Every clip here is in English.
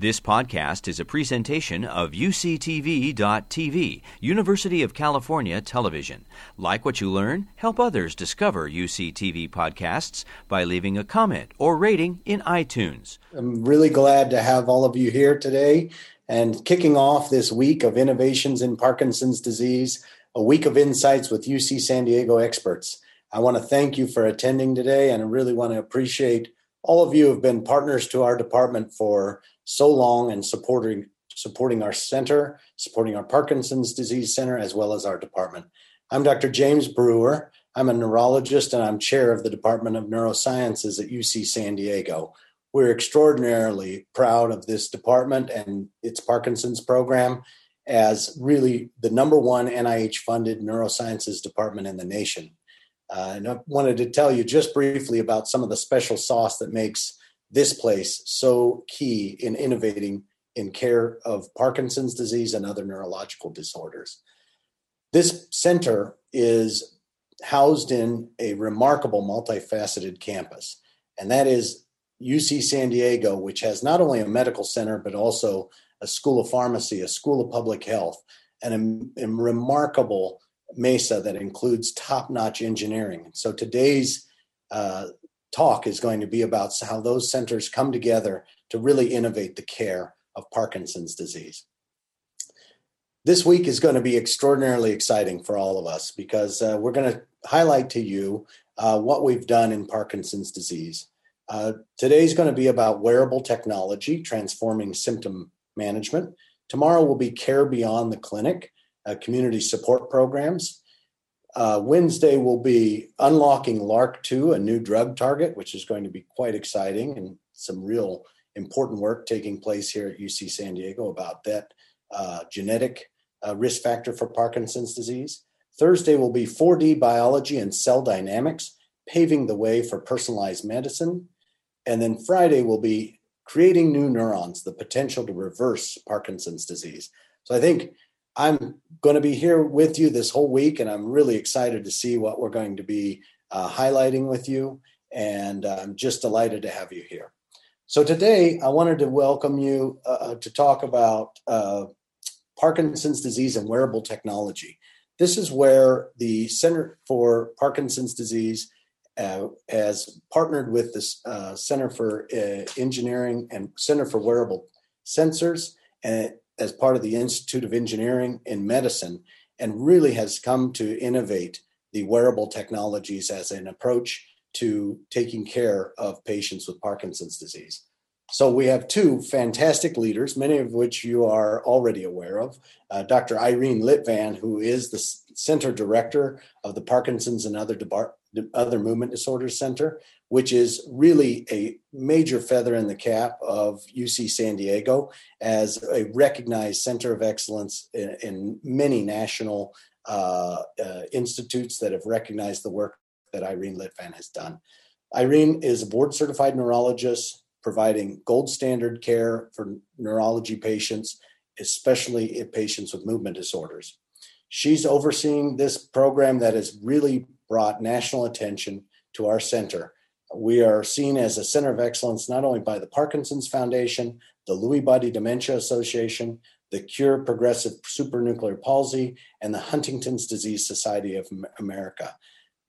This podcast is a presentation of UCTV.tv, University of California Television. Like what you learn, help others discover UCTV podcasts by leaving a comment or rating in iTunes. I'm really glad to have all of you here today and kicking off this week of innovations in Parkinson's disease, a week of insights with UC San Diego experts. I want to thank you for attending today and I really want to appreciate all of you have been partners to our department for so long and supporting supporting our center, supporting our Parkinson's disease center, as well as our department. I'm Dr. James Brewer. I'm a neurologist and I'm chair of the Department of Neurosciences at UC San Diego. We're extraordinarily proud of this department and its Parkinson's program as really the number one NIH funded neurosciences department in the nation. Uh, and I wanted to tell you just briefly about some of the special sauce that makes this place so key in innovating in care of Parkinson's disease and other neurological disorders. This center is housed in a remarkable multifaceted campus, and that is UC San Diego, which has not only a medical center, but also a school of pharmacy, a school of public health, and a, a remarkable mesa that includes top notch engineering. So today's uh, talk is going to be about how those centers come together to really innovate the care of Parkinson's disease. This week is going to be extraordinarily exciting for all of us because uh, we're going to highlight to you uh, what we've done in Parkinson's disease. Uh, today's going to be about wearable technology transforming symptom management. Tomorrow will be care beyond the clinic, uh, community support programs. Uh, Wednesday will be unlocking LRRK2, a new drug target, which is going to be quite exciting and some real important work taking place here at UC San Diego about that uh, genetic uh, risk factor for Parkinson's disease. Thursday will be 4D biology and cell dynamics, paving the way for personalized medicine. And then Friday will be creating new neurons, the potential to reverse Parkinson's disease. So I think I'm going to be here with you this whole week, and I'm really excited to see what we're going to be uh, highlighting with you. And I'm just delighted to have you here. So today, I wanted to welcome you uh, uh, to talk about uh, Parkinson's disease and wearable technology. This is where the Center for Parkinson's Disease uh, has partnered with the uh, Center for uh, Engineering and Center for Wearable Sensors and as part of the Institute of Engineering and Medicine and really has come to innovate the wearable technologies as an approach to taking care of patients with Parkinson's disease. So we have two fantastic leaders, many of which you are already aware of. Uh, Dr. Irene Litvan, who is the center director of the Parkinson's and other, Debar- other movement disorders center, which is really a major feather in the cap of UC San Diego as a recognized center of excellence in, in many national uh, uh, institutes that have recognized the work that Irene Litvan has done. Irene is a board certified neurologist providing gold standard care for neurology patients, especially patients with movement disorders. She's overseeing this program that has really brought national attention to our center we are seen as a center of excellence not only by the Parkinson's Foundation, the Lewy Body Dementia Association, the Cure Progressive Supranuclear Palsy, and the Huntington's Disease Society of America.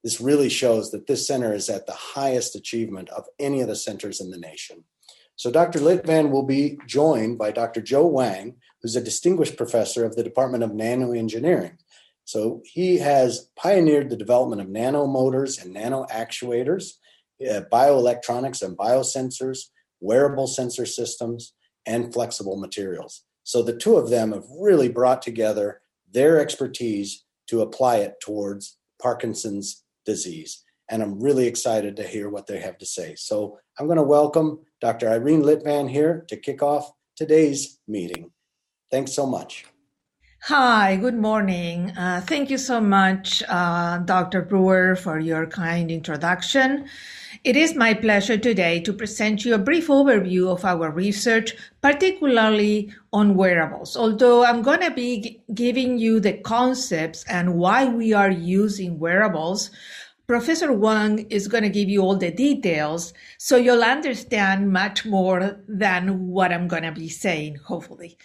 This really shows that this center is at the highest achievement of any of the centers in the nation. So, Dr. Litvan will be joined by Dr. Joe Wang, who's a distinguished professor of the Department of Nanoengineering. So, he has pioneered the development of nanomotors and nano actuators uh, bioelectronics and biosensors, wearable sensor systems, and flexible materials. So the two of them have really brought together their expertise to apply it towards Parkinson's disease. And I'm really excited to hear what they have to say. So I'm going to welcome Dr. Irene Litvan here to kick off today's meeting. Thanks so much. Hi, good morning. Uh, thank you so much, uh, Dr. Brewer, for your kind introduction. It is my pleasure today to present you a brief overview of our research, particularly on wearables. Although I'm going to be giving you the concepts and why we are using wearables, Professor Wang is going to give you all the details so you'll understand much more than what I'm going to be saying, hopefully.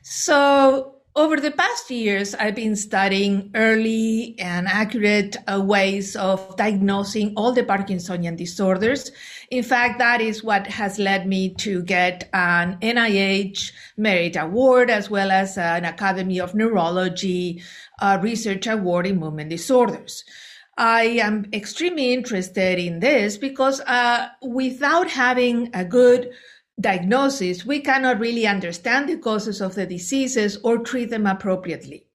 So, over the past years, I've been studying early and accurate uh, ways of diagnosing all the Parkinsonian disorders. In fact, that is what has led me to get an NIH Merit Award as well as an Academy of Neurology uh, Research Award in movement disorders. I am extremely interested in this because uh, without having a good diagnosis, we cannot really understand the causes of the diseases or treat them appropriately.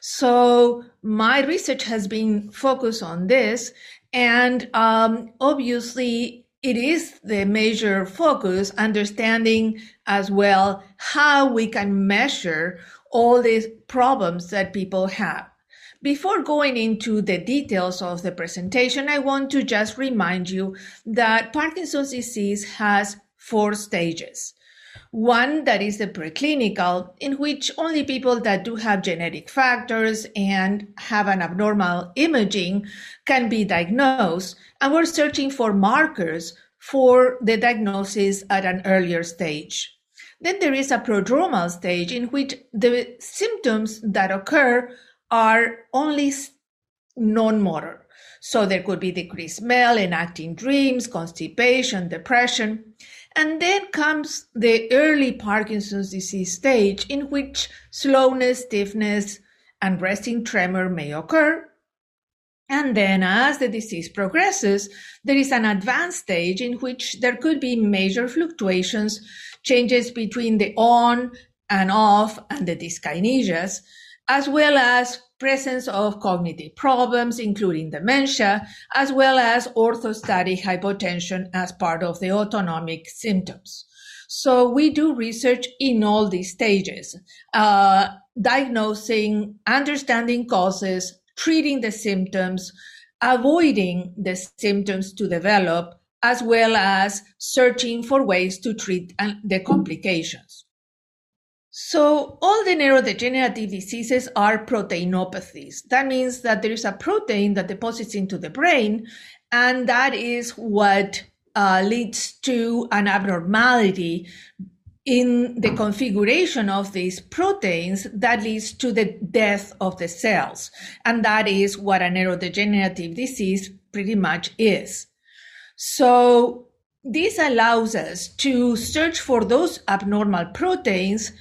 So my research has been focused on this, and um, obviously it is the major focus, understanding as well how we can measure all these problems that people have. Before going into the details of the presentation, I want to just remind you that Parkinson's disease has four stages. One that is the preclinical, in which only people that do have genetic factors and have an abnormal imaging can be diagnosed. And we're searching for markers for the diagnosis at an earlier stage. Then there is a prodromal stage in which the symptoms that occur are only non-motor. So there could be decreased smell, enacting dreams, constipation, depression. And then comes the early Parkinson's disease stage in which slowness, stiffness, and resting tremor may occur. And then as the disease progresses, there is an advanced stage in which there could be major fluctuations, changes between the on and off and the dyskinesias, as well as presence of cognitive problems, including dementia, as well as orthostatic hypotension as part of the autonomic symptoms. So we do research in all these stages, uh, diagnosing, understanding causes, treating the symptoms, avoiding the symptoms to develop, as well as searching for ways to treat the complications. So all the neurodegenerative diseases are proteinopathies. That means that there is a protein that deposits into the brain, and that is what uh, leads to an abnormality in the configuration of these proteins that leads to the death of the cells. And that is what a neurodegenerative disease pretty much is. So this allows us to search for those abnormal proteins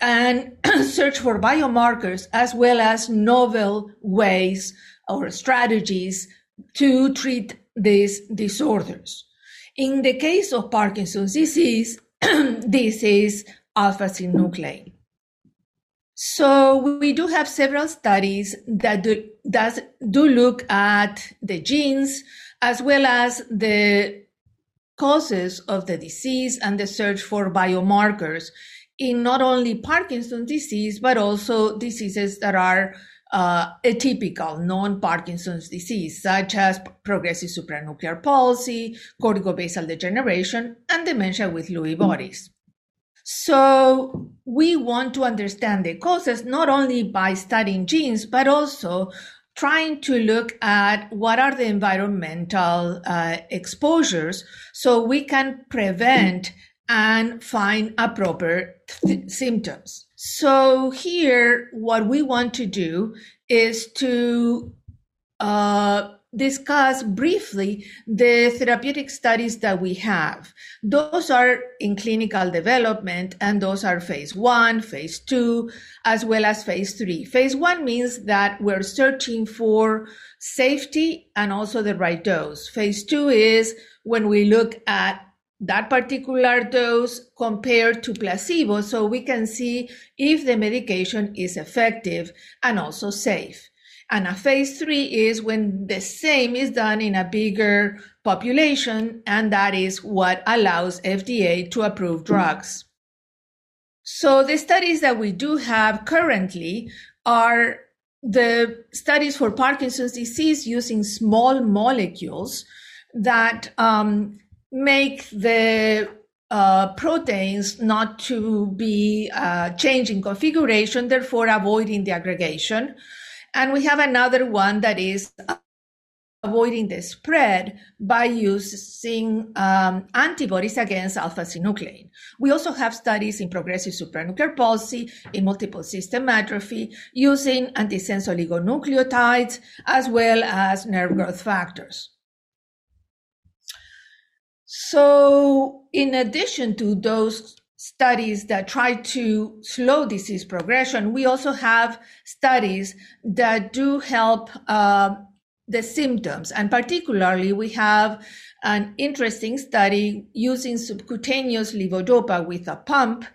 and search for biomarkers as well as novel ways or strategies to treat these disorders. In the case of Parkinson's disease, this is alpha synuclein. So we do have several studies that do, do look at the genes as well as the causes of the disease and the search for biomarkers in not only Parkinson's disease, but also diseases that are uh, atypical non-Parkinson's disease, such as progressive supranuclear palsy, corticobasal degeneration, and dementia with Lewy bodies. So we want to understand the causes not only by studying genes, but also trying to look at what are the environmental uh, exposures so we can prevent and find appropriate th- symptoms. So here, what we want to do is to uh, discuss briefly the therapeutic studies that we have. Those are in clinical development and those are phase one, phase two, as well as phase three. Phase one means that we're searching for safety and also the right dose. Phase two is when we look at that particular dose compared to placebo so we can see if the medication is effective and also safe. And a phase three is when the same is done in a bigger population, and that is what allows FDA to approve drugs. So the studies that we do have currently are the studies for Parkinson's disease using small molecules that um, make the uh, proteins not to be uh, changing configuration, therefore avoiding the aggregation. And we have another one that is avoiding the spread by using um, antibodies against alpha synuclein. We also have studies in progressive supranuclear palsy, in multiple system atrophy, using antisense oligonucleotides, as well as nerve growth factors. So, in addition to those studies that try to slow disease progression, we also have studies that do help uh, the symptoms. And particularly, we have an interesting study using subcutaneous levodopa with a pump.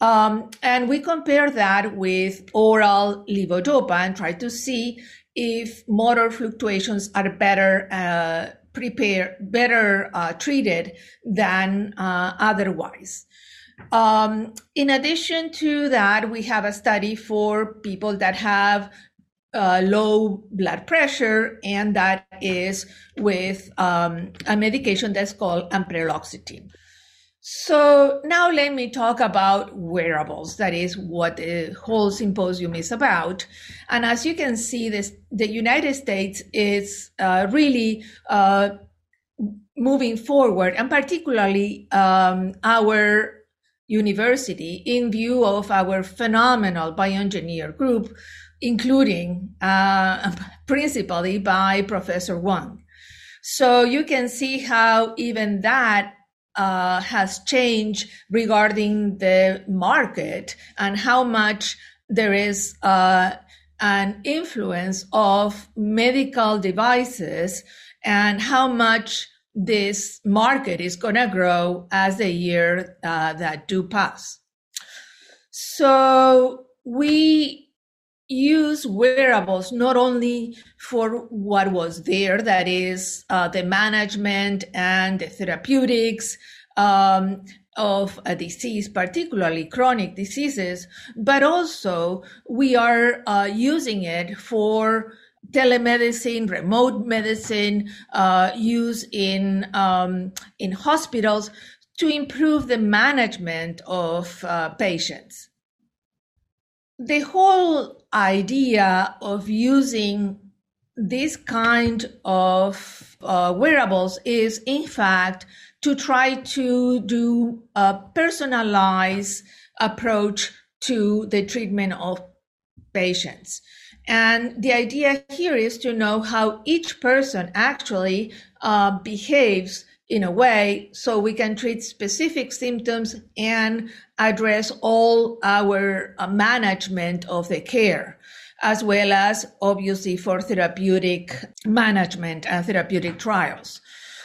Um, and we compare that with oral levodopa and try to see if motor fluctuations are better uh, prepared, better uh, treated than uh, otherwise. Um, in addition to that, we have a study for people that have uh, low blood pressure, and that is with um, a medication that's called ampreloxetine. So now let me talk about wearables. That is what the whole symposium is about. And as you can see, this, the United States is uh, really uh, moving forward, and particularly um, our university, in view of our phenomenal bioengineer group, including uh, principally by Professor Wang. So you can see how even that uh, has changed regarding the market and how much there is uh, an influence of medical devices and how much this market is going to grow as the year uh, that do pass. So we use wearables not only for what was there, that is uh, the management and the therapeutics um, of a disease, particularly chronic diseases, but also we are uh, using it for telemedicine, remote medicine, uh, use in um, in hospitals to improve the management of uh, patients the whole idea of using this kind of uh, wearables is, in fact, to try to do a personalized approach to the treatment of patients. And the idea here is to know how each person actually uh, behaves in a way so we can treat specific symptoms and address all our uh, management of the care as well as obviously for therapeutic management and therapeutic trials.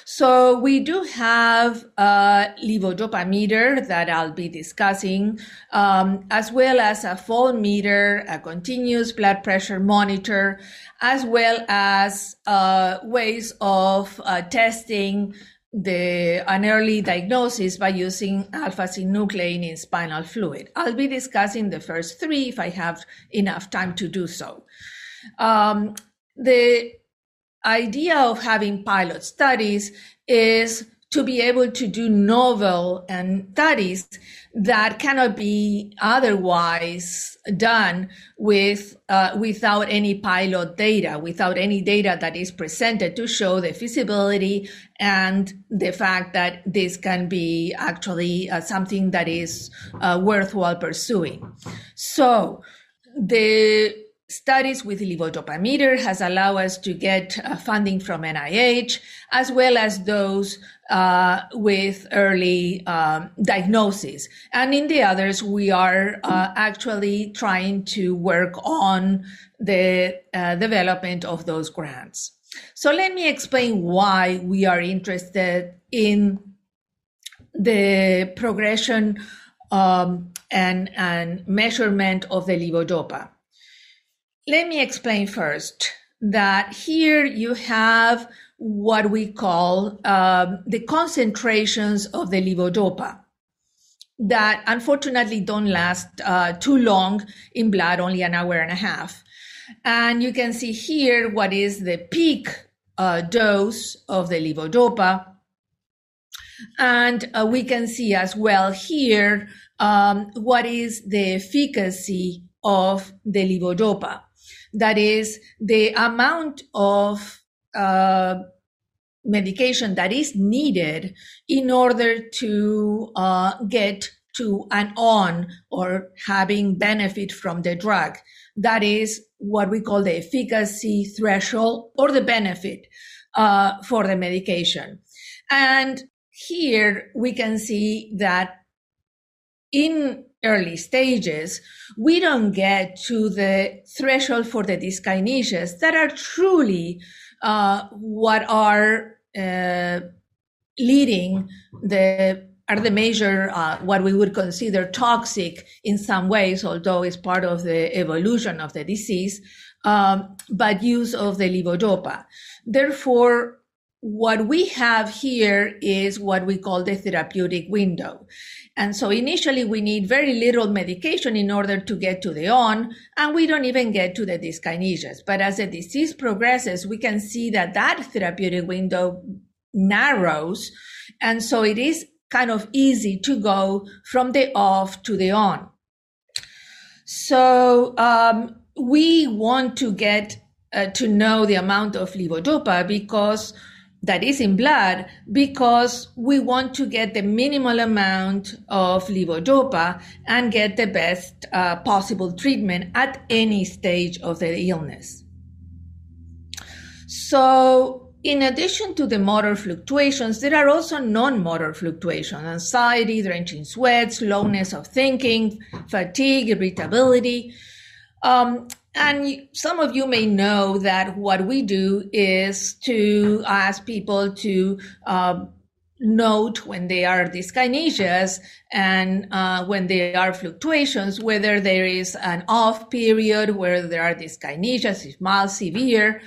So we do have a levodopa that I'll be discussing, um, as well as a fall meter, a continuous blood pressure monitor, as well as uh, ways of uh, testing the an early diagnosis by using alpha synuclein in spinal fluid. I'll be discussing the first three if I have enough time to do so. Um, the idea of having pilot studies is to be able to do novel and studies that cannot be otherwise done with uh, without any pilot data, without any data that is presented to show the feasibility and the fact that this can be actually uh, something that is uh, worthwhile pursuing. So the studies with levodopa has allowed us to get uh, funding from NIH, as well as those uh, with early um, diagnosis. And in the others, we are uh, actually trying to work on the uh, development of those grants. So let me explain why we are interested in the progression um, and, and measurement of the levodopa. Let me explain first that here you have what we call um, the concentrations of the levodopa that unfortunately don't last uh, too long in blood, only an hour and a half. And you can see here what is the peak uh, dose of the levodopa. And uh, we can see as well here um, what is the efficacy of the levodopa. That is the amount of uh, medication that is needed in order to uh, get to an on or having benefit from the drug. That is what we call the efficacy threshold or the benefit uh, for the medication. And here we can see that in early stages, we don't get to the threshold for the dyskinesias that are truly uh, what are uh, leading the are the major uh, what we would consider toxic in some ways, although it's part of the evolution of the disease, um, but use of the levodopa. Therefore, what we have here is what we call the therapeutic window. And so initially we need very little medication in order to get to the on, and we don't even get to the dyskinesias. But as the disease progresses, we can see that that therapeutic window narrows. And so it is kind of easy to go from the off to the on. So um, we want to get uh, to know the amount of levodopa because that is in blood because we want to get the minimal amount of levodopa and get the best uh, possible treatment at any stage of the illness. So, in addition to the motor fluctuations, there are also non-motor fluctuations, anxiety, drenching sweats, slowness of thinking, fatigue, irritability. Um, and some of you may know that what we do is to ask people to uh, note when they are dyskinesias and uh, when there are fluctuations, whether there is an off period where there are dyskinesias, if mild, severe.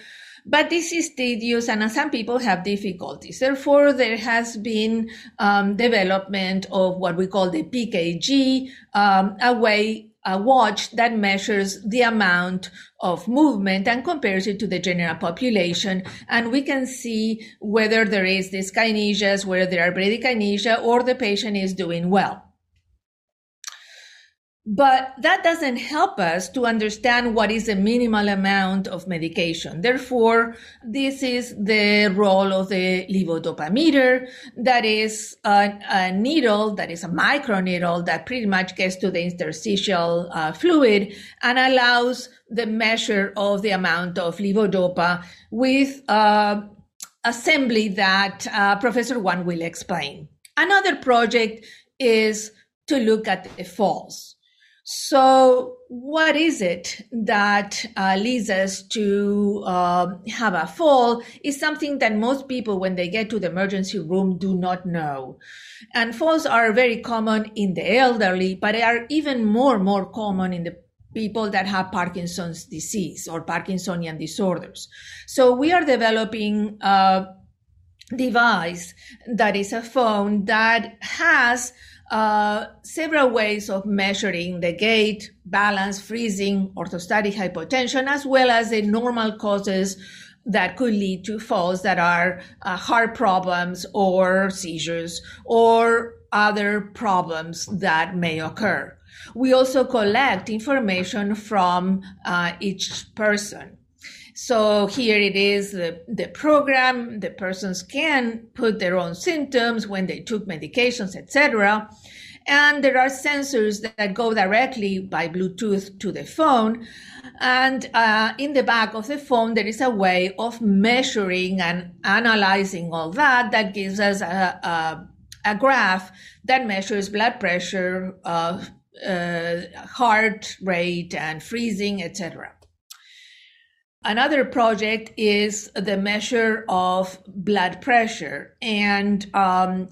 But this is tedious, and some people have difficulties. Therefore, there has been um, development of what we call the PKG, um, a way a watch that measures the amount of movement and compares it to the general population. And we can see whether there is dyskinesias, whether there are bradykinesia, or the patient is doing well. But that doesn't help us to understand what is the minimal amount of medication. Therefore, this is the role of the levodopameter. That is a, a needle, that is a micro needle that pretty much gets to the interstitial uh, fluid and allows the measure of the amount of levodopa with uh, assembly that uh, Professor Wang will explain. Another project is to look at the falls. So, what is it that uh, leads us to uh, have a fall is something that most people, when they get to the emergency room, do not know. And falls are very common in the elderly, but they are even more, more common in the people that have Parkinson's disease or Parkinsonian disorders. So, we are developing a device that is a phone that has uh, several ways of measuring the gait, balance, freezing, orthostatic hypotension, as well as the normal causes that could lead to falls that are uh, heart problems or seizures or other problems that may occur. We also collect information from uh, each person. So here it is the, the program, the persons can put their own symptoms when they took medications, etc. And there are sensors that go directly by Bluetooth to the phone. And uh, in the back of the phone, there is a way of measuring and analyzing all that that gives us a, a, a graph that measures blood pressure, uh, uh, heart rate, and freezing, etc. Another project is the measure of blood pressure. And um,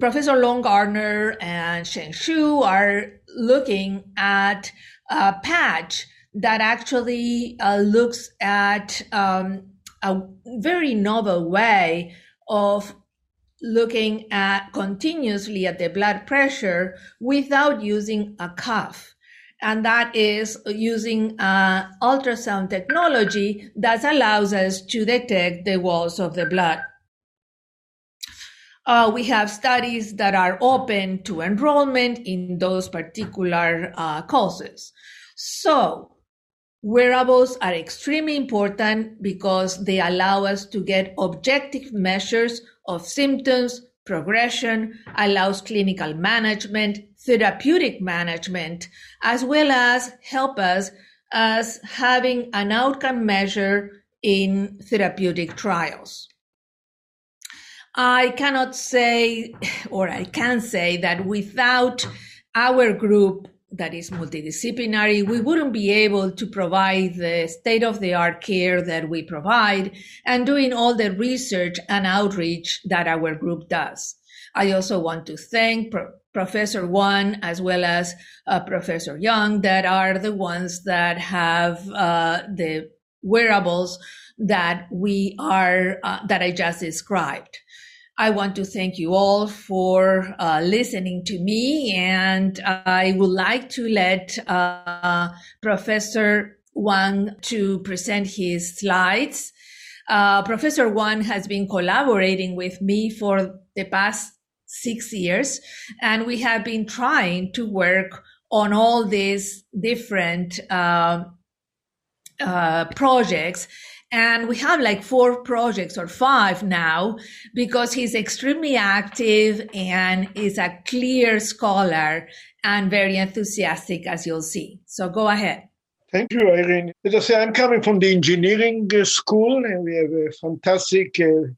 Professor Lon Gardner and Sheng Xu are looking at a patch that actually uh, looks at um, a very novel way of looking at continuously at the blood pressure without using a cuff and that is using uh, ultrasound technology that allows us to detect the walls of the blood. Uh, we have studies that are open to enrollment in those particular uh, causes. So, Wearables are extremely important because they allow us to get objective measures of symptoms, progression, allows clinical management, therapeutic management, as well as help us as having an outcome measure in therapeutic trials. I cannot say, or I can say that without our group that is multidisciplinary, we wouldn't be able to provide the state of the art care that we provide and doing all the research and outreach that our group does. I also want to thank Professor Wang as well as uh, Professor Young that are the ones that have uh, the wearables that we are, uh, that I just described. I want to thank you all for uh, listening to me, and I would like to let uh, Professor Wang to present his slides. Uh, Professor Wang has been collaborating with me for the past six years, and we have been trying to work on all these different uh, uh, projects and we have like four projects or five now because he's extremely active and is a clear scholar and very enthusiastic, as you'll see. So go ahead. Thank you, Irene. As I say, I'm coming from the engineering uh, school, and we have a fantastic uh,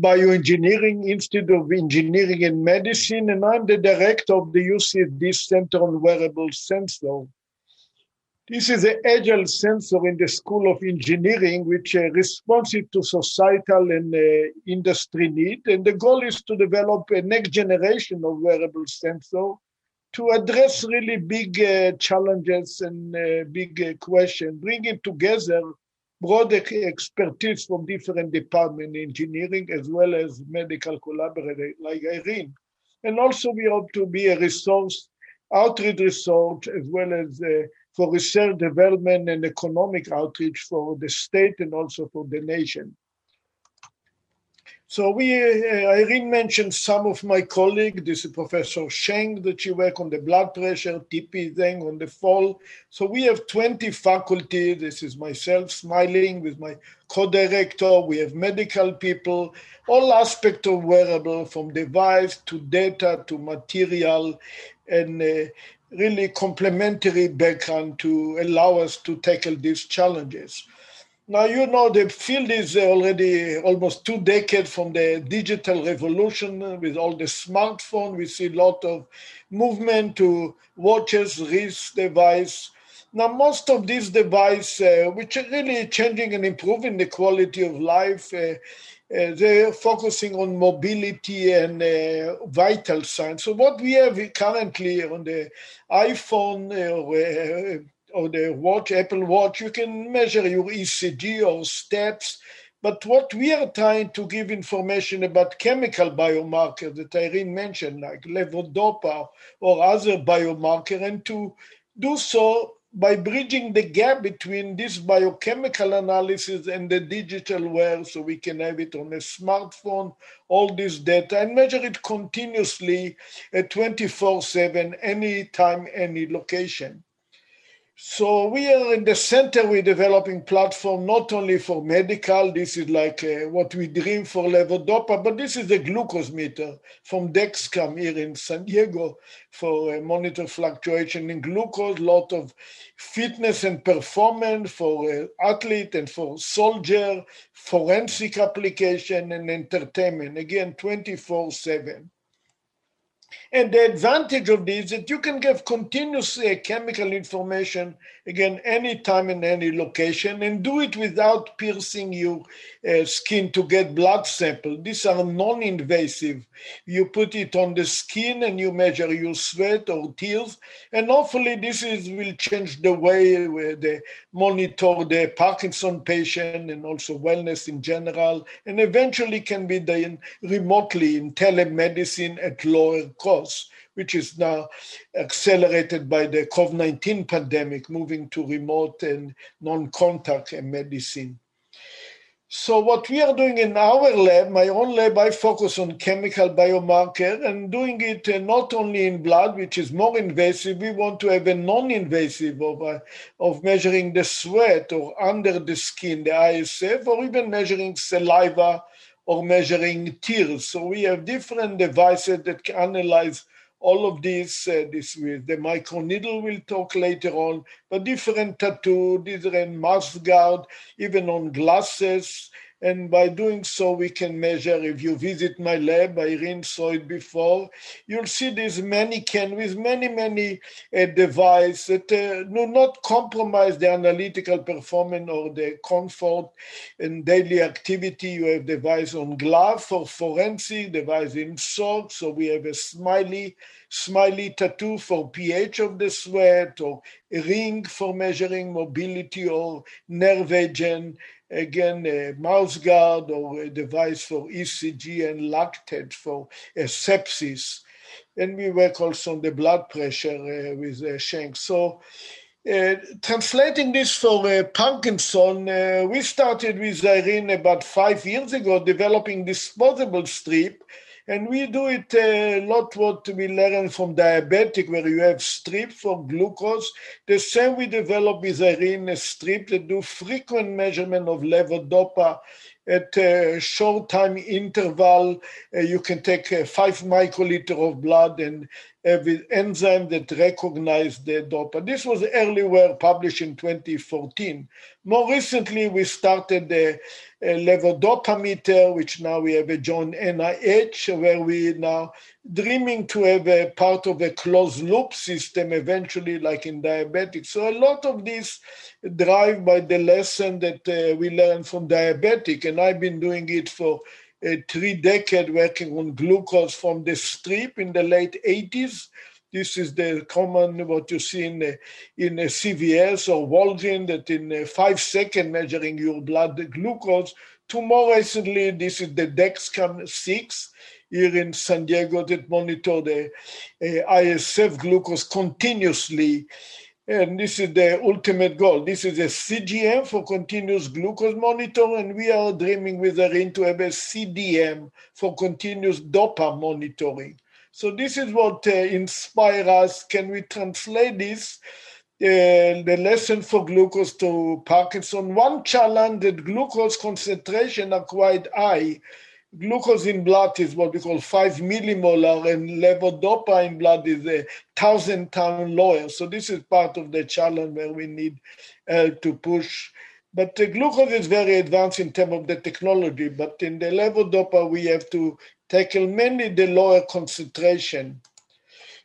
bioengineering institute of engineering and medicine, and I'm the director of the UCSD Center on Wearable Sensor. This is an agile sensor in the School of Engineering, which is uh, responsive to societal and uh, industry need. And the goal is to develop a next generation of wearable sensor to address really big uh, challenges and uh, big uh, questions, bringing together broad expertise from different departments, engineering as well as medical collaborators like Irene. And also we hope to be a resource, outreach resource, as well as uh, for research development and economic outreach for the state and also for the nation. So we, uh, Irene mentioned some of my colleagues. This is Professor Sheng that she work on the blood pressure, TP Zeng on the fall. So we have 20 faculty. This is myself smiling with my co-director. We have medical people, all aspects of wearable from device to data to material and uh, really complementary background to allow us to tackle these challenges. Now, you know, the field is already almost two decades from the digital revolution with all the smartphone. We see a lot of movement to watches, wrist device. Now, most of these devices, uh, which are really changing and improving the quality of life, uh, uh, they're focusing on mobility and uh, vital signs. So what we have currently on the iPhone or, uh, or the watch, Apple Watch, you can measure your ECG or steps. But what we are trying to give information about chemical biomarkers that Irene mentioned, like levodopa or other biomarker, and to do so by bridging the gap between this biochemical analysis and the digital world so we can have it on a smartphone all this data and measure it continuously at 24 7 anytime any location so we are in the center. We're developing platform not only for medical. This is like uh, what we dream for levodopa, but this is a glucose meter from Dexcom here in San Diego for uh, monitor fluctuation in glucose. Lot of fitness and performance for uh, athlete and for soldier, forensic application and entertainment. Again, 24 seven. And the advantage of this is that you can give continuous uh, chemical information, again, any time in any location, and do it without piercing your uh, skin to get blood sample. These are non-invasive. You put it on the skin and you measure your sweat or tears, and hopefully this is will change the way they monitor the Parkinson patient and also wellness in general, and eventually can be done remotely in telemedicine at lower cost which is now accelerated by the COVID 19 pandemic, moving to remote and non contact medicine. So what we are doing in our lab, my own lab, I focus on chemical biomarker and doing it uh, not only in blood, which is more invasive. We want to have a non-invasive of, uh, of measuring the sweat or under the skin, the ISF, or even measuring saliva or measuring tears. So we have different devices that can analyze all of this, uh, this with the microneedle we'll talk later on, but different tattoo, different mask guard, even on glasses, and by doing so, we can measure. If you visit my lab, Irene saw it before, you'll see this mannequin with many, many uh, devices that uh, do not compromise the analytical performance or the comfort and daily activity. You have device on glove for forensic, device in socks. So we have a smiley smiley tattoo for pH of the sweat, or a ring for measuring mobility or nerve agent, again, a mouse guard or a device for ECG and lactate for sepsis. And we work also on the blood pressure uh, with uh, Sheng. So, uh, translating this for uh, Parkinson, uh, we started with Irene about five years ago developing disposable strip and we do it a lot what we learn from diabetic, where you have strip for glucose. The same we develop with Irene, a strip that do frequent measurement of levodopa at a short time interval. Uh, you can take uh, five microliter of blood and have an enzyme that recognize the DOPA. This was early work published in 2014. More recently, we started the levodopa which now we have a joint NIH, where we now dreaming to have a part of a closed loop system eventually, like in diabetics. So a lot of this drive by the lesson that uh, we learned from diabetic, and I've been doing it for uh, three decades, working on glucose from the strip in the late 80s this is the common what you see in a, in a CVS or Walgreens that in five seconds measuring your blood glucose. To more recently, this is the Dexcom 6 here in San Diego that monitor the uh, ISF glucose continuously. And this is the ultimate goal. This is a CGM for continuous glucose monitor, and we are dreaming with Irene to have a CDM for continuous DOPA monitoring. So this is what uh, inspires us. Can we translate this? Uh, the lesson for glucose to Parkinson. One challenge that glucose concentration are quite high. Glucose in blood is what we call five millimolar, and levodopa in blood is a thousand times lower. So this is part of the challenge where we need uh, to push. But the glucose is very advanced in terms of the technology. But in the levodopa, we have to tackle mainly the lower concentration.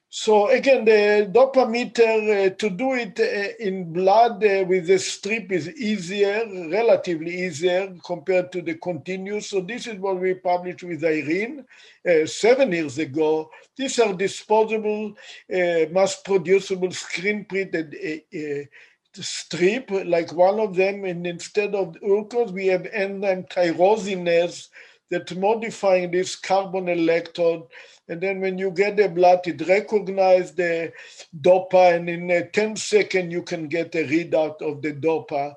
So again, the dopameter, uh, to do it uh, in blood uh, with the strip is easier, relatively easier compared to the continuous. So this is what we published with Irene uh, seven years ago. These are disposable, uh, mass-producible screen-printed uh, strip, like one of them, and instead of glucose, we have enzyme tyrosinase that modifying this carbon electrode. And then when you get the blood, it recognizes the DOPA, and in a 10 second, you can get a readout of the DOPA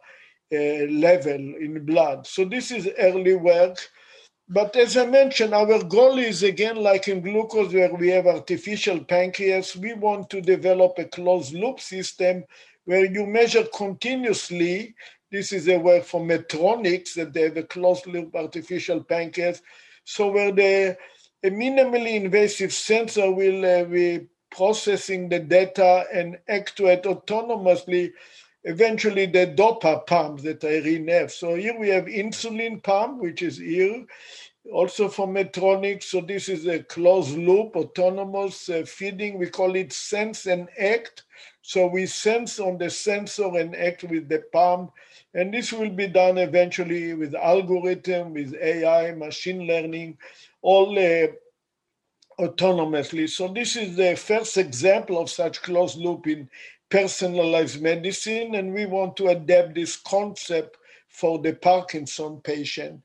uh, level in blood. So this is early work. But as I mentioned, our goal is again like in glucose, where we have artificial pancreas, we want to develop a closed loop system where you measure continuously this is a work from Medtronic that they have a closed loop artificial pancreas. So where the a minimally invasive sensor will uh, be processing the data and actuate autonomously eventually the DOPA pump that Irene have. So here we have insulin pump, which is here, also from Medtronic. So this is a closed loop, autonomous uh, feeding. We call it sense and act. So we sense on the sensor and act with the pump and this will be done eventually with algorithm, with AI, machine learning, all uh, autonomously. So this is the first example of such closed loop in personalized medicine, and we want to adapt this concept for the Parkinson patient.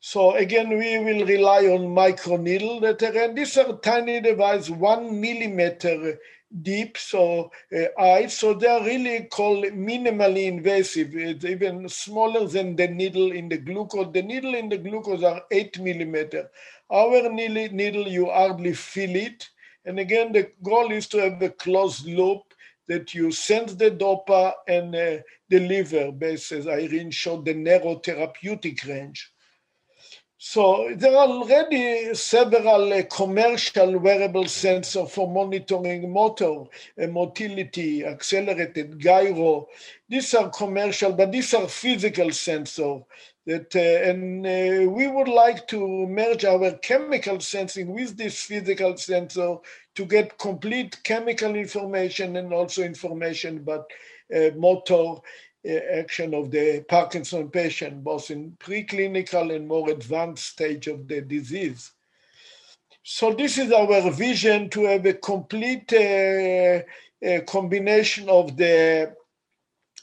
So again, we will rely on microneedle that and these are tiny devices, one millimeter deep, so uh, eyes. So they are really called minimally invasive. It's even smaller than the needle in the glucose. The needle in the glucose are eight millimeter. Our needle, you hardly feel it. And again, the goal is to have a closed loop that you sense the DOPA and uh, deliver, based as Irene showed, the narrow therapeutic range. So there are already several uh, commercial wearable sensors for monitoring motor uh, motility, accelerated gyro. These are commercial, but these are physical sensors. That uh, and uh, we would like to merge our chemical sensing with this physical sensor to get complete chemical information and also information about uh, motor action of the Parkinson patient, both in preclinical and more advanced stage of the disease. So this is our vision to have a complete uh, uh, combination of the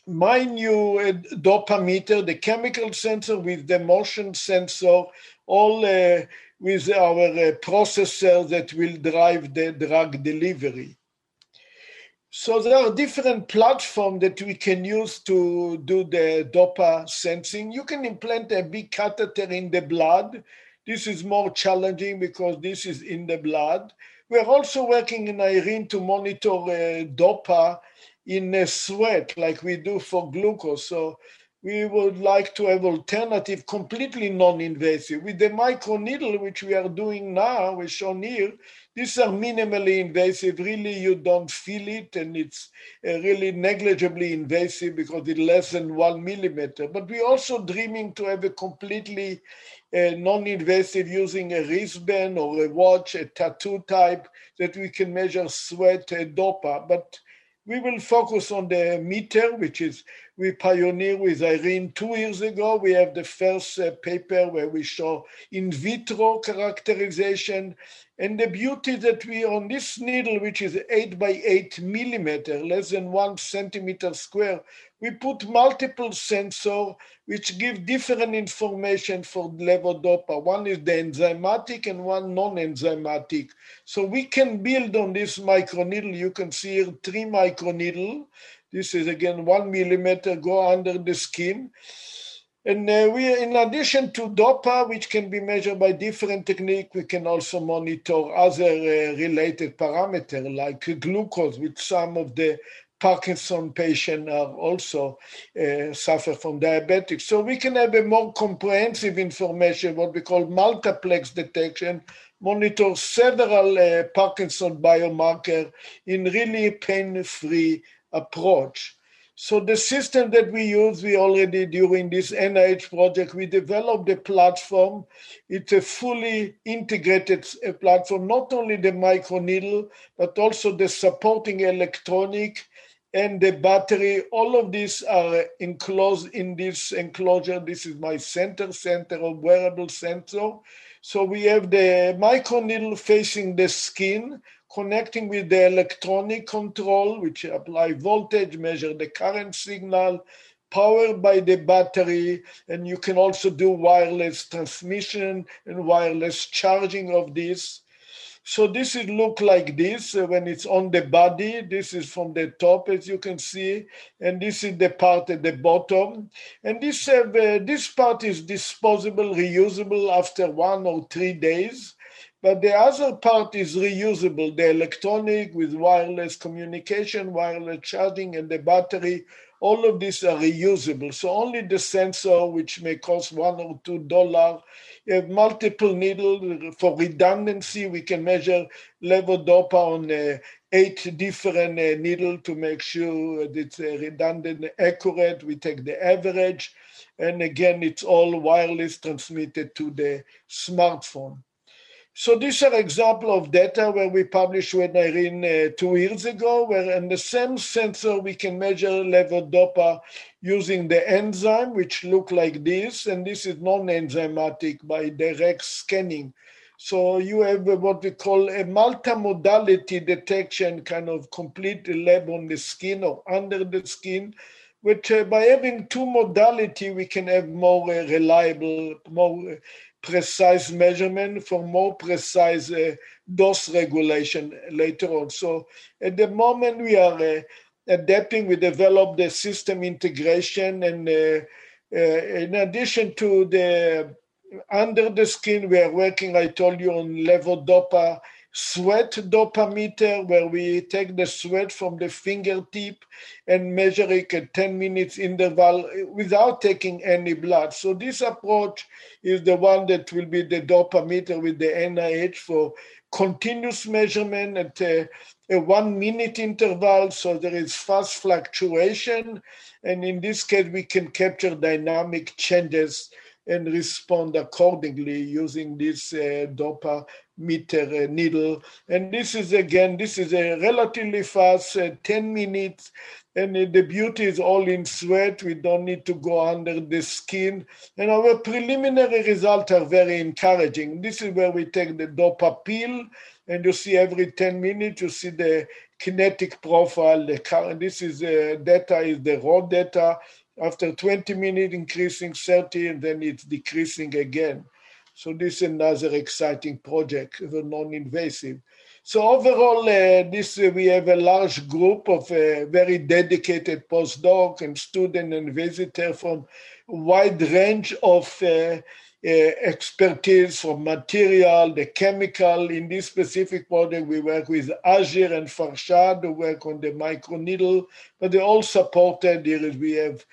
minute dopameter, the chemical sensor with the motion sensor, all uh, with our uh, processor that will drive the drug delivery. So there are different platforms that we can use to do the DOPA sensing. You can implant a big catheter in the blood. This is more challenging because this is in the blood. We're also working in Irene to monitor uh, DOPA in a sweat like we do for glucose. So we would like to have alternative completely non-invasive. With the microneedle which we are doing now we shown here these are minimally invasive. Really you don't feel it and it's uh, really negligibly invasive because it's less than one millimeter. But we're also dreaming to have a completely uh, non-invasive using a wristband or a watch a tattoo type that we can measure sweat uh, dopa. But we will focus on the meter, which is we pioneered with Irene two years ago. We have the first uh, paper where we show in vitro characterization. And the beauty that we, on this needle, which is eight by eight millimeter, less than one centimeter square, we put multiple sensors which give different information for levodopa. One is the enzymatic and one non-enzymatic. So we can build on this microneedle. You can see here three microneedle. This is again one millimeter go under the skin. And uh, we, in addition to DOPA, which can be measured by different technique, we can also monitor other uh, related parameter like glucose, which some of the Parkinson patients are also uh, suffer from diabetics. So we can have a more comprehensive information, what we call multiplex detection, monitor several uh, Parkinson biomarker in really pain-free approach. So the system that we use, we already during this NIH project, we developed a platform. It's a fully integrated platform, not only the microneedle, but also the supporting electronic and the battery. All of these are enclosed in this enclosure. This is my center, center of wearable sensor. So we have the microneedle facing the skin connecting with the electronic control, which apply voltage, measure the current signal, powered by the battery, and you can also do wireless transmission and wireless charging of this. So this is look like this uh, when it's on the body. This is from the top, as you can see, and this is the part at the bottom. And this uh, this part is disposable, reusable after one or three days. But the other part is reusable, the electronic with wireless communication, wireless charging, and the battery. All of these are reusable. So only the sensor, which may cost one or two dollars, multiple needles for redundancy. We can measure levodopa on uh, eight different uh, needles to make sure that it's uh, redundant, accurate. We take the average, and again, it's all wireless transmitted to the smartphone. So these are example of data where we published with Irene uh, two years ago, where in the same sensor we can measure levodopa using the enzyme, which look like this, and this is non-enzymatic by direct scanning. So you have what we call a multimodality detection, kind of complete lab on the skin or under the skin, which uh, by having two modality, we can have more uh, reliable, more precise measurement for more precise uh, dose regulation later on. So at the moment we are uh, adapting, we develop the system integration and uh, uh, in addition to the under the skin, we are working, I told you, on levodopa sweat dopameter, where we take the sweat from the fingertip and measure it at 10 minutes interval without taking any blood. So this approach is the one that will be the dopameter with the NIH for continuous measurement at a, a one minute interval. So there is fast fluctuation. And in this case, we can capture dynamic changes and respond accordingly using this uh, dopa meter needle. And this is again, this is a relatively fast uh, 10 minutes. And the beauty is all in sweat. We don't need to go under the skin. And our preliminary results are very encouraging. This is where we take the dopa pill, and you see every 10 minutes, you see the kinetic profile. The current, this is uh, data is the raw data. After 20 minutes, increasing 30, and then it's decreasing again. So this is another exciting project, the non-invasive. So overall, uh, this uh, we have a large group of uh, very dedicated postdoc and student and visitor from wide range of uh, expertise from material, the chemical. In this specific project, we work with Azir and Farshad, who work on the microneedle, but they all supported. Here we have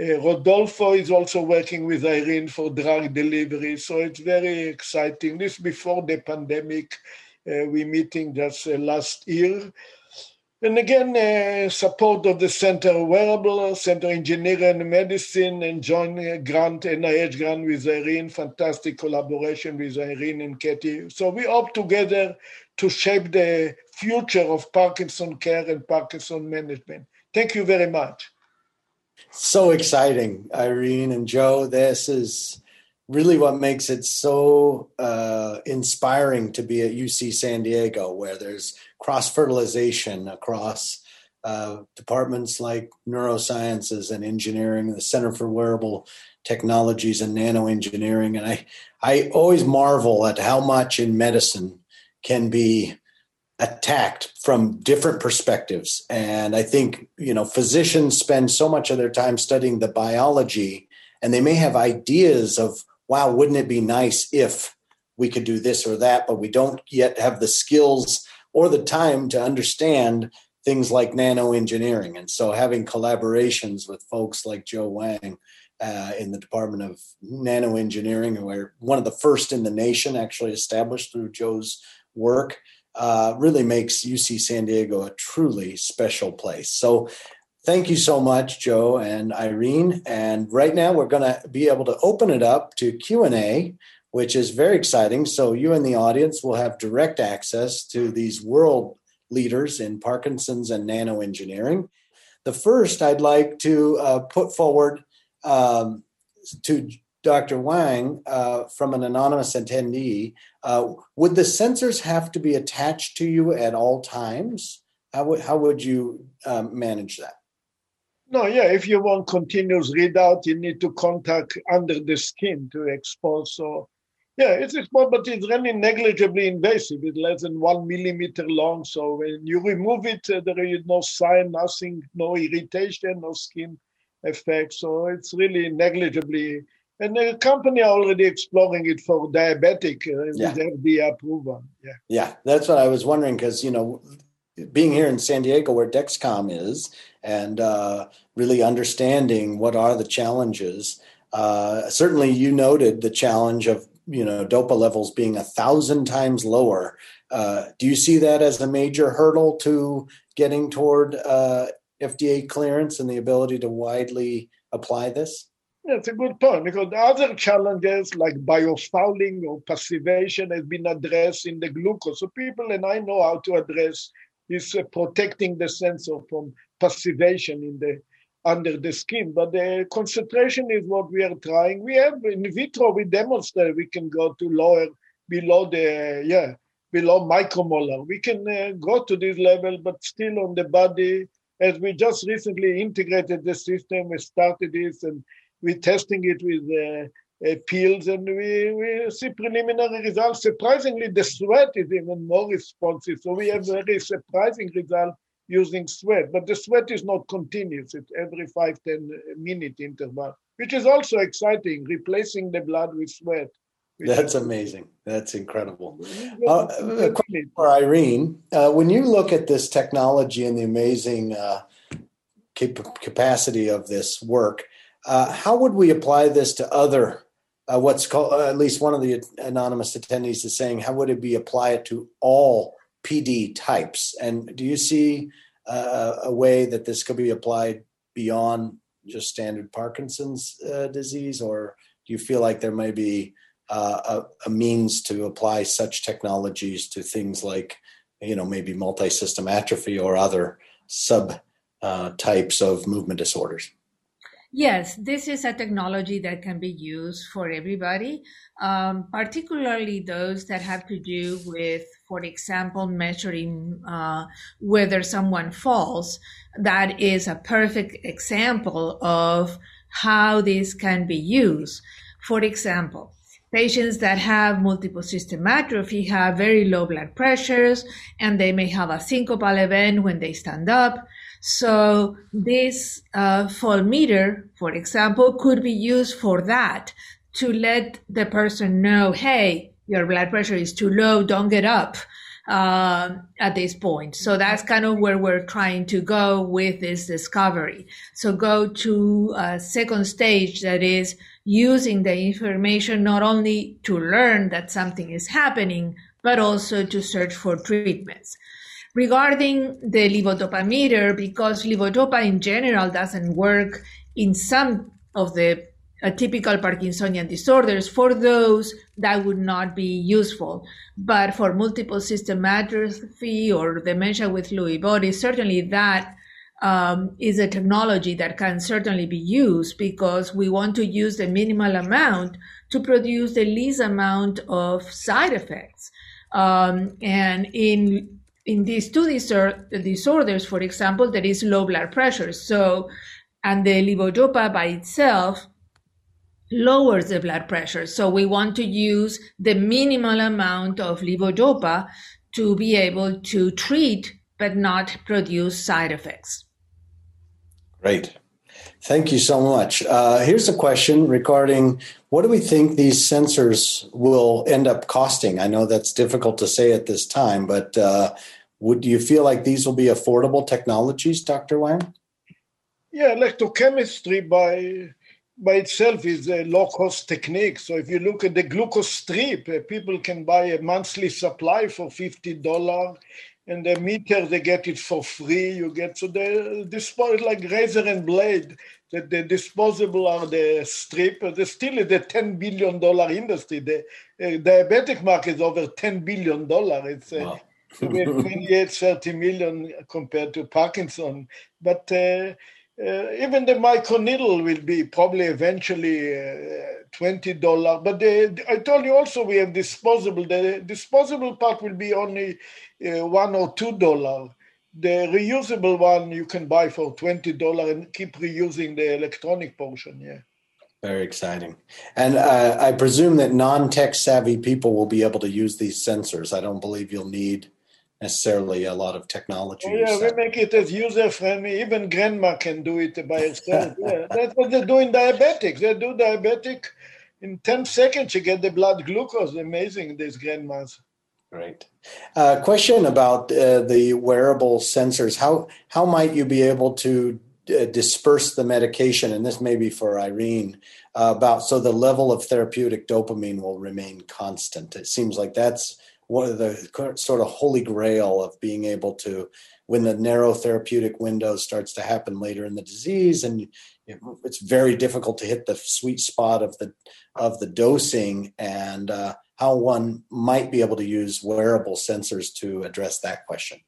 uh, Rodolfo is also working with Irene for drug delivery, so it's very exciting. This before the pandemic, uh, we meeting just uh, last year. And again, uh, support of the Center Wearable, Center Engineering and Medicine, and joint grant, NIH grant with Irene, fantastic collaboration with Irene and Katie. So we hope together to shape the future of Parkinson care and Parkinson management. Thank you very much. So exciting, Irene and Joe. This is really what makes it so uh, inspiring to be at UC San Diego, where there's cross fertilization across uh, departments like neurosciences and engineering, the Center for Wearable Technologies and Nanoengineering. And I, I always marvel at how much in medicine can be attacked from different perspectives and i think you know physicians spend so much of their time studying the biology and they may have ideas of wow wouldn't it be nice if we could do this or that but we don't yet have the skills or the time to understand things like nanoengineering and so having collaborations with folks like joe wang uh, in the department of nanoengineering where one of the first in the nation actually established through joe's work uh, really makes UC San Diego a truly special place. So thank you so much, Joe and Irene. And right now we're going to be able to open it up to Q&A, which is very exciting. So you and the audience will have direct access to these world leaders in Parkinson's and nanoengineering. The first I'd like to uh, put forward um, to Dr. Wang, uh, from an anonymous attendee, uh, would the sensors have to be attached to you at all times? How would, how would you um, manage that? No, yeah, if you want continuous readout, you need to contact under the skin to expose. So, yeah, it's exposed, but it's really negligibly invasive. It's less than one millimeter long. So when you remove it, uh, there is no sign, nothing, no irritation, no skin effect. So it's really negligibly and the company are already exploring it for diabetic uh, yeah. with FDA approval. Yeah. Yeah, that's what I was wondering because, you know, being here in San Diego where Dexcom is and uh, really understanding what are the challenges. Uh, certainly, you noted the challenge of you know dopa levels being a thousand times lower. Uh, do you see that as a major hurdle to getting toward uh, FDA clearance and the ability to widely apply this? That's a good point because the other challenges like biofouling or passivation has been addressed in the glucose. So people, and I know how to address is uh, protecting the sensor from passivation in the under the skin. But the concentration is what we are trying. We have in vitro, we demonstrate we can go to lower below the yeah below micromolar. We can uh, go to this level, but still on the body. As we just recently integrated the system, we started this and we're testing it with uh, uh, pills, and we, we see preliminary results. Surprisingly, the sweat is even more responsive. So we have very surprising results using sweat, but the sweat is not continuous. It's every five, 10 minute interval, which is also exciting, replacing the blood with sweat. That's amazing. That's incredible. Uh, for Irene, uh, when you look at this technology and the amazing uh, cap- capacity of this work, uh, how would we apply this to other? Uh, what's called uh, at least one of the anonymous attendees is saying, how would it be applied to all PD types? And do you see a way that this could be applied beyond just standard Parkinson's disease, or do you feel like there may be uh, a, a, means to apply such technologies to things like, you know, maybe multi-system atrophy or other sub uh, types of movement disorders. Yes, this is a technology that can be used for everybody, um, particularly those that have to do with, for example, measuring uh, whether someone falls. That is a perfect example of how this can be used. For example, Patients that have multiple system atrophy have very low blood pressures and they may have a syncopal event when they stand up. So this uh, fall meter, for example, could be used for that to let the person know, hey, your blood pressure is too low, don't get up uh, at this point. So that's kind of where we're trying to go with this discovery. So go to a second stage that is using the information not only to learn that something is happening, but also to search for treatments. Regarding the levodopa meter, because levodopa in general doesn't work in some of the typical Parkinsonian disorders, for those that would not be useful. But for multiple system atrophy or dementia with Lewy bodies, certainly that um, is a technology that can certainly be used because we want to use the minimal amount to produce the least amount of side effects. Um, and in in these two disorders, for example, there is low blood pressure. So, and the levodopa by itself lowers the blood pressure. So we want to use the minimal amount of levodopa to be able to treat but not produce side effects. Great. Thank you so much. Uh, here's a question regarding what do we think these sensors will end up costing? I know that's difficult to say at this time, but uh, would do you feel like these will be affordable technologies, Dr. Wang? Yeah, electrochemistry by by itself is a low cost technique. So if you look at the glucose strip, uh, people can buy a monthly supply for fifty dollar and the meter they get it for free. You get so the disposable like razor and blade. That the disposable are the strip. There's still the ten billion dollar industry. The uh, diabetic market is over ten billion dollar. It's uh, wow. 28, 30 million compared to Parkinson. But uh, uh, even the microneedle will be probably eventually uh, twenty dollar. But the, I told you also we have disposable. The disposable part will be only uh, one or two dollar. The reusable one you can buy for twenty dollar and keep reusing the electronic portion. Yeah. Very exciting. And uh, I presume that non-tech savvy people will be able to use these sensors. I don't believe you'll need necessarily a lot of technology. Oh, yeah, we make it as user friendly. Even grandma can do it by herself. yeah, that's what they do in diabetics. They do diabetic in 10 seconds. You get the blood glucose. Amazing, these grandmas. Great. Uh, question about uh, the wearable sensors. How how might you be able to uh, disperse the medication? And this may be for Irene. Uh, about so the level of therapeutic dopamine will remain constant. It seems like that's one of the sort of holy grail of being able to when the narrow therapeutic window starts to happen later in the disease and it's very difficult to hit the sweet spot of the of the dosing and uh, how one might be able to use wearable sensors to address that question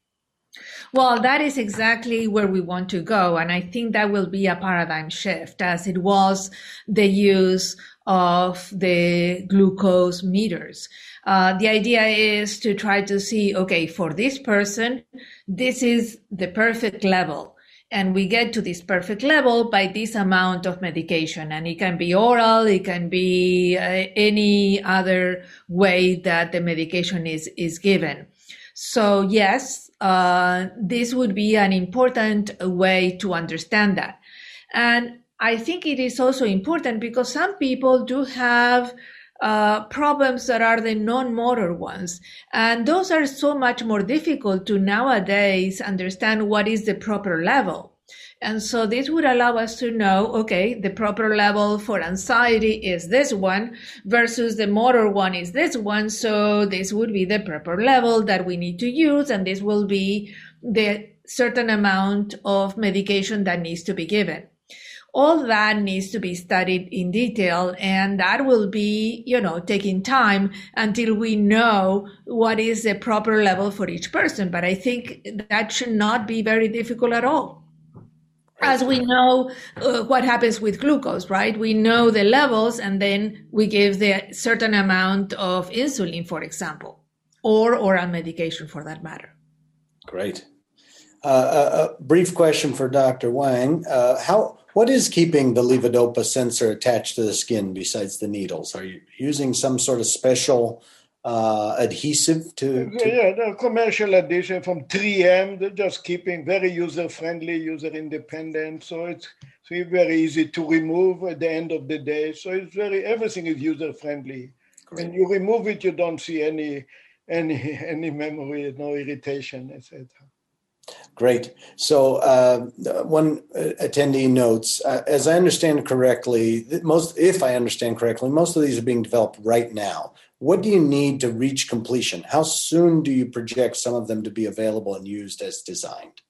well, that is exactly where we want to go. And I think that will be a paradigm shift as it was the use of the glucose meters. Uh, the idea is to try to see, okay, for this person, this is the perfect level. And we get to this perfect level by this amount of medication. And it can be oral, it can be uh, any other way that the medication is, is given. So yes, uh, this would be an important way to understand that. And I think it is also important because some people do have uh, problems that are the non-motor ones. And those are so much more difficult to nowadays understand what is the proper level. And so this would allow us to know, okay, the proper level for anxiety is this one versus the motor one is this one. So this would be the proper level that we need to use. And this will be the certain amount of medication that needs to be given all that needs to be studied in detail and that will be you know taking time until we know what is the proper level for each person. But i think that should not be very difficult at all. As we know uh, what happens with glucose right? We know the levels and then we give the certain amount of insulin for example or oral medication for that matter. Great. Uh, a, brief question for dr wang. Uh, how what is keeping the levodopa sensor attached to the skin besides the needles? Are you using some sort of special uh, adhesive to, to, Yeah, the commercial adhesive from 3M. They're just keeping very user friendly, user independent. So it's so very easy to remove at the end of the day. So it's very everything is user friendly. When you remove it, you don't see any any any memory, no irritation, etc. Great. So, uh, one attendee notes, uh, as I understand correctly, most, if I understand correctly, most of these are being developed right now. What do you need to reach completion? How soon do you project some of them to be available and used as designed?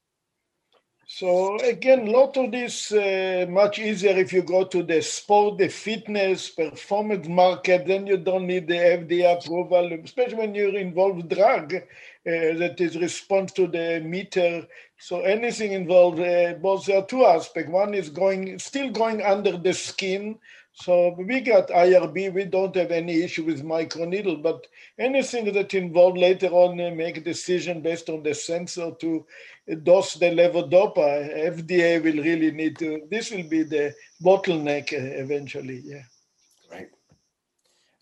So again, a lot of this uh, much easier if you go to the sport, the fitness, performance market. Then you don't need the FDA approval, especially when you involve drug uh, that is response to the meter. So anything involved, uh, both there are two aspects. One is going still going under the skin, so we got IRB, we don't have any issue with microneedle, but anything that involve later on make a decision based on the sensor to dose the levodopa, FDA will really need to, this will be the bottleneck uh, eventually, yeah. Right.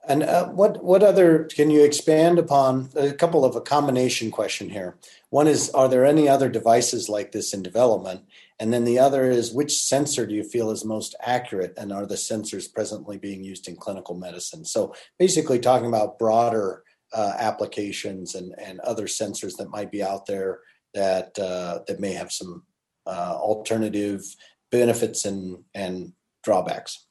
And uh, what, what other, can you expand upon a couple of a combination question here? One is, are there any other devices like this in development? And then the other is, which sensor do you feel is most accurate? And are the sensors presently being used in clinical medicine? So basically, talking about broader uh, applications and, and other sensors that might be out there that uh, that may have some uh, alternative benefits and and drawbacks.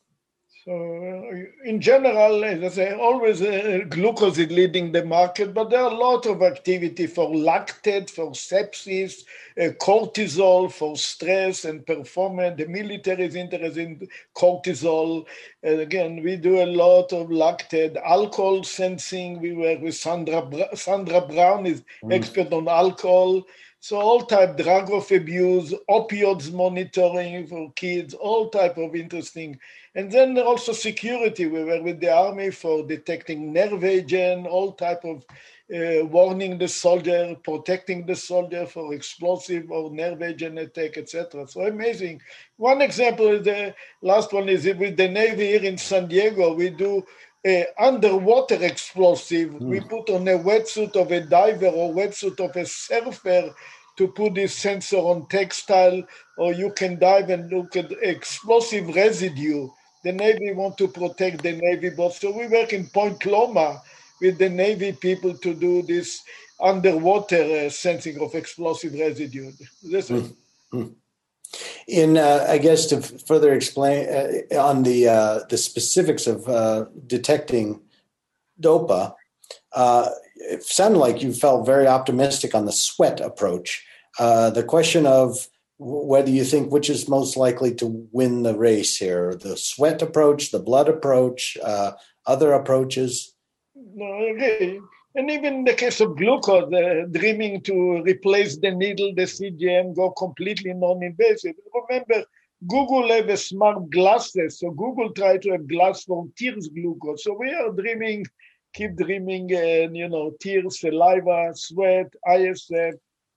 So, uh, in general, as I say, always uh, glucose is leading the market, but there are a lot of activity for lactate, for sepsis, uh, cortisol, for stress and performance. The military is interested in cortisol. And again, we do a lot of lactate, alcohol sensing. We work with Sandra, Sandra Brown, is mm. expert on alcohol. So all type drug of abuse, opioids monitoring for kids, all type of interesting. And then also security. We were with the army for detecting nerve agent, all type of uh, warning the soldier, protecting the soldier for explosive or nerve agent attack, etc. So amazing. One example, is the last one is with the Navy here in San Diego. We do uh, underwater explosive. Mm. We put on a wetsuit of a diver or wetsuit of a surfer to put this sensor on textile, or you can dive and look at explosive residue. The Navy want to protect the Navy boats. So we work in Point Loma with the Navy people to do this underwater uh, sensing of explosive residue. This is. Mm-hmm. In, uh, I guess, to further explain uh, on the uh, the specifics of uh, detecting DOPA, uh, it sounded like you felt very optimistic on the sweat approach. Uh, the question of whether you think which is most likely to win the race here the sweat approach, the blood approach, uh, other approaches? No, okay. And even in the case of glucose, uh, dreaming to replace the needle, the CGM, go completely non invasive. Remember, Google have a smart glasses, so Google try to have glass for tears glucose. So we are dreaming keep dreaming and, you know, tears, saliva, sweat, ISF.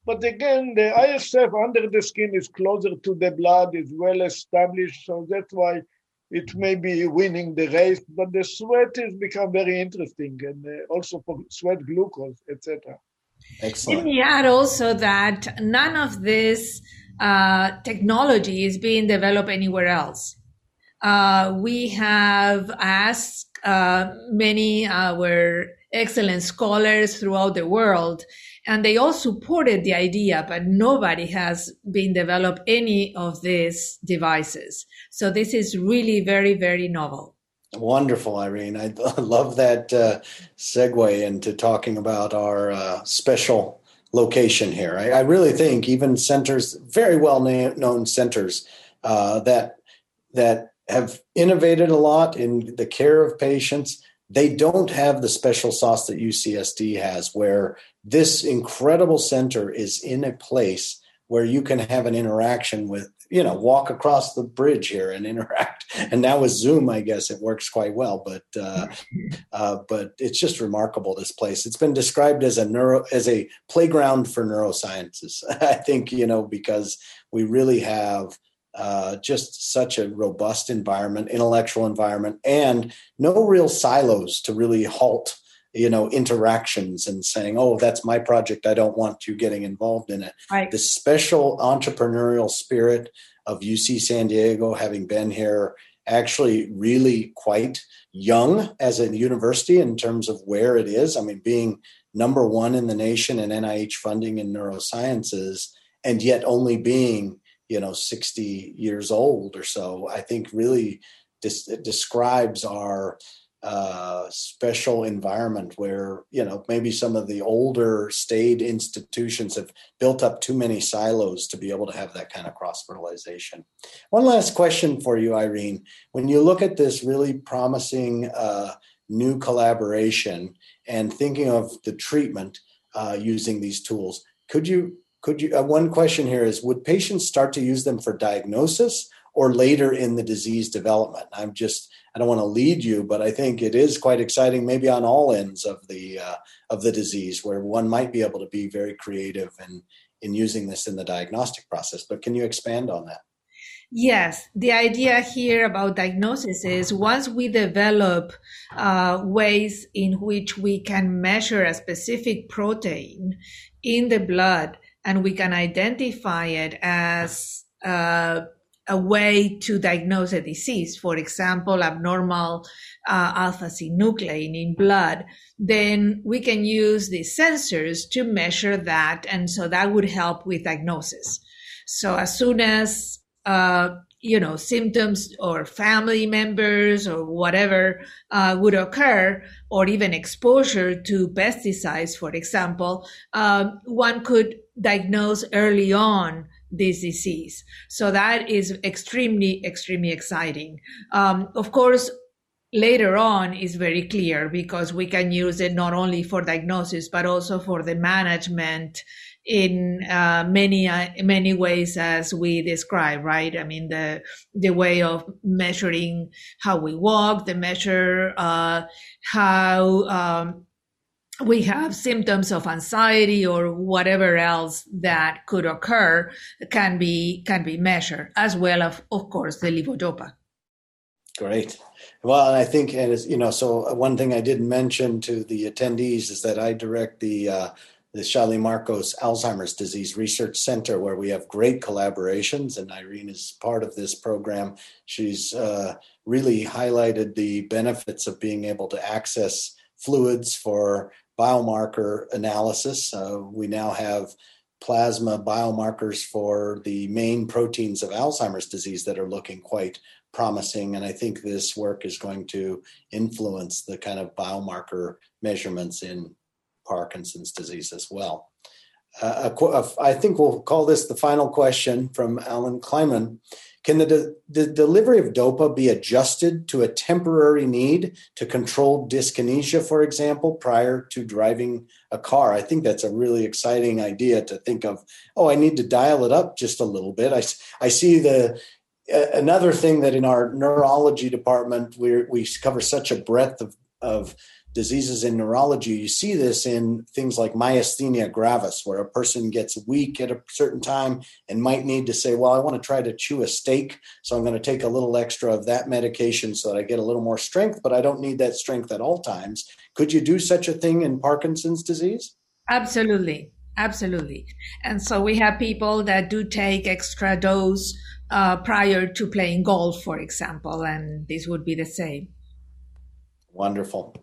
But again, the ISF under the skin is closer to the blood, is well established. So that's why it may be winning the race. But the sweat has become very interesting and uh, also for sweat glucose, etc. Excellent. Let me add also that none of this uh, technology is being developed anywhere else. Uh, we have asked uh, many our excellent scholars throughout the world, and they all supported the idea, but nobody has been developed any of these devices. So this is really very, very novel. Wonderful, Irene. I love that uh, segue into talking about our uh, special location here. I, I, really think even centers, very well known centers, uh, that that have innovated a lot in the care of patients. They don't have the special sauce that UCSD has, where this incredible center is in a place where you can have an interaction with, you know, walk across the bridge here and interact. And now with Zoom, I guess it works quite well. But uh, uh, but it's just remarkable. This place. It's been described as a neuro as a playground for neurosciences. I think you know because we really have uh, just such a robust environment, intellectual environment, and no real silos to really halt you know interactions and saying oh that's my project. I don't want you getting involved in it. Right. the special entrepreneurial spirit of uc san diego having been here actually really quite young as a university in terms of where it is. I mean being number one in the nation in nih funding in neurosciences and yet only being you know 60 years old or so i think really dis- describes our uh, special environment where you know maybe some of the older state institutions have built up too many silos to be able to have that kind of cross fertilization. One last question for you, Irene. When you look at this really promising uh, new collaboration and thinking of the treatment uh, using these tools, could you could you uh, one question here is would patients start to use them for diagnosis or later in the disease development? I'm just i don't want to lead you but i think it is quite exciting maybe on all ends of the uh, of the disease where one might be able to be very creative in in using this in the diagnostic process but can you expand on that? Yes, the idea here about diagnosis is once we develop uh, ways in which we can measure a specific protein in the blood and we can identify it as uh, a way to diagnose a disease, for example, abnormal uh, alpha synuclein in blood, then we can use these sensors to measure that. And so that would help with diagnosis. So as soon as, uh, you know, symptoms or family members or whatever uh, would occur, or even exposure to pesticides, for example, um, one could diagnose early on this disease. So that is extremely, extremely exciting. Um, of course, later on is very clear because we can use it not only for diagnosis, but also for the management in uh, many uh, many ways as we describe right i mean the the way of measuring how we walk the measure uh, how um, we have symptoms of anxiety or whatever else that could occur can be can be measured as well as of course the levodopa great well i think and you know so one thing i didn't mention to the attendees is that i direct the uh, the Shiley-Marcos Alzheimer's Disease Research Center, where we have great collaborations, and Irene is part of this program. She's uh, really highlighted the benefits of being able to access fluids for biomarker analysis. Uh, we now have plasma biomarkers for the main proteins of Alzheimer's disease that are looking quite promising. And I think this work is going to influence the kind of biomarker measurements in Parkinson's disease as well. Uh, I think we'll call this the final question from Alan Kleiman. Can the, de- the delivery of DOPA be adjusted to a temporary need to control dyskinesia, for example, prior to driving a car? I think that's a really exciting idea to think of. Oh, I need to dial it up just a little bit. I, I see the another thing that in our neurology department we we cover such a breadth of of diseases in neurology, you see this in things like myasthenia gravis, where a person gets weak at a certain time and might need to say, Well, I want to try to chew a steak, so I'm going to take a little extra of that medication so that I get a little more strength, but I don't need that strength at all times. Could you do such a thing in Parkinson's disease? Absolutely. Absolutely. And so we have people that do take extra dose uh, prior to playing golf, for example, and this would be the same. Wonderful.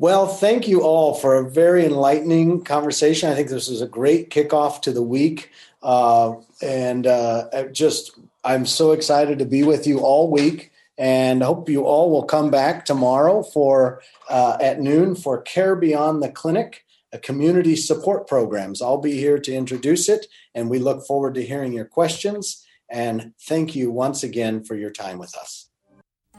Well, thank you all for a very enlightening conversation. I think this is a great kickoff to the week. Uh, and uh, just, I'm so excited to be with you all week. And hope you all will come back tomorrow for uh, at noon for Care Beyond the Clinic, a community support programs. I'll be here to introduce it, and we look forward to hearing your questions. And thank you once again for your time with us.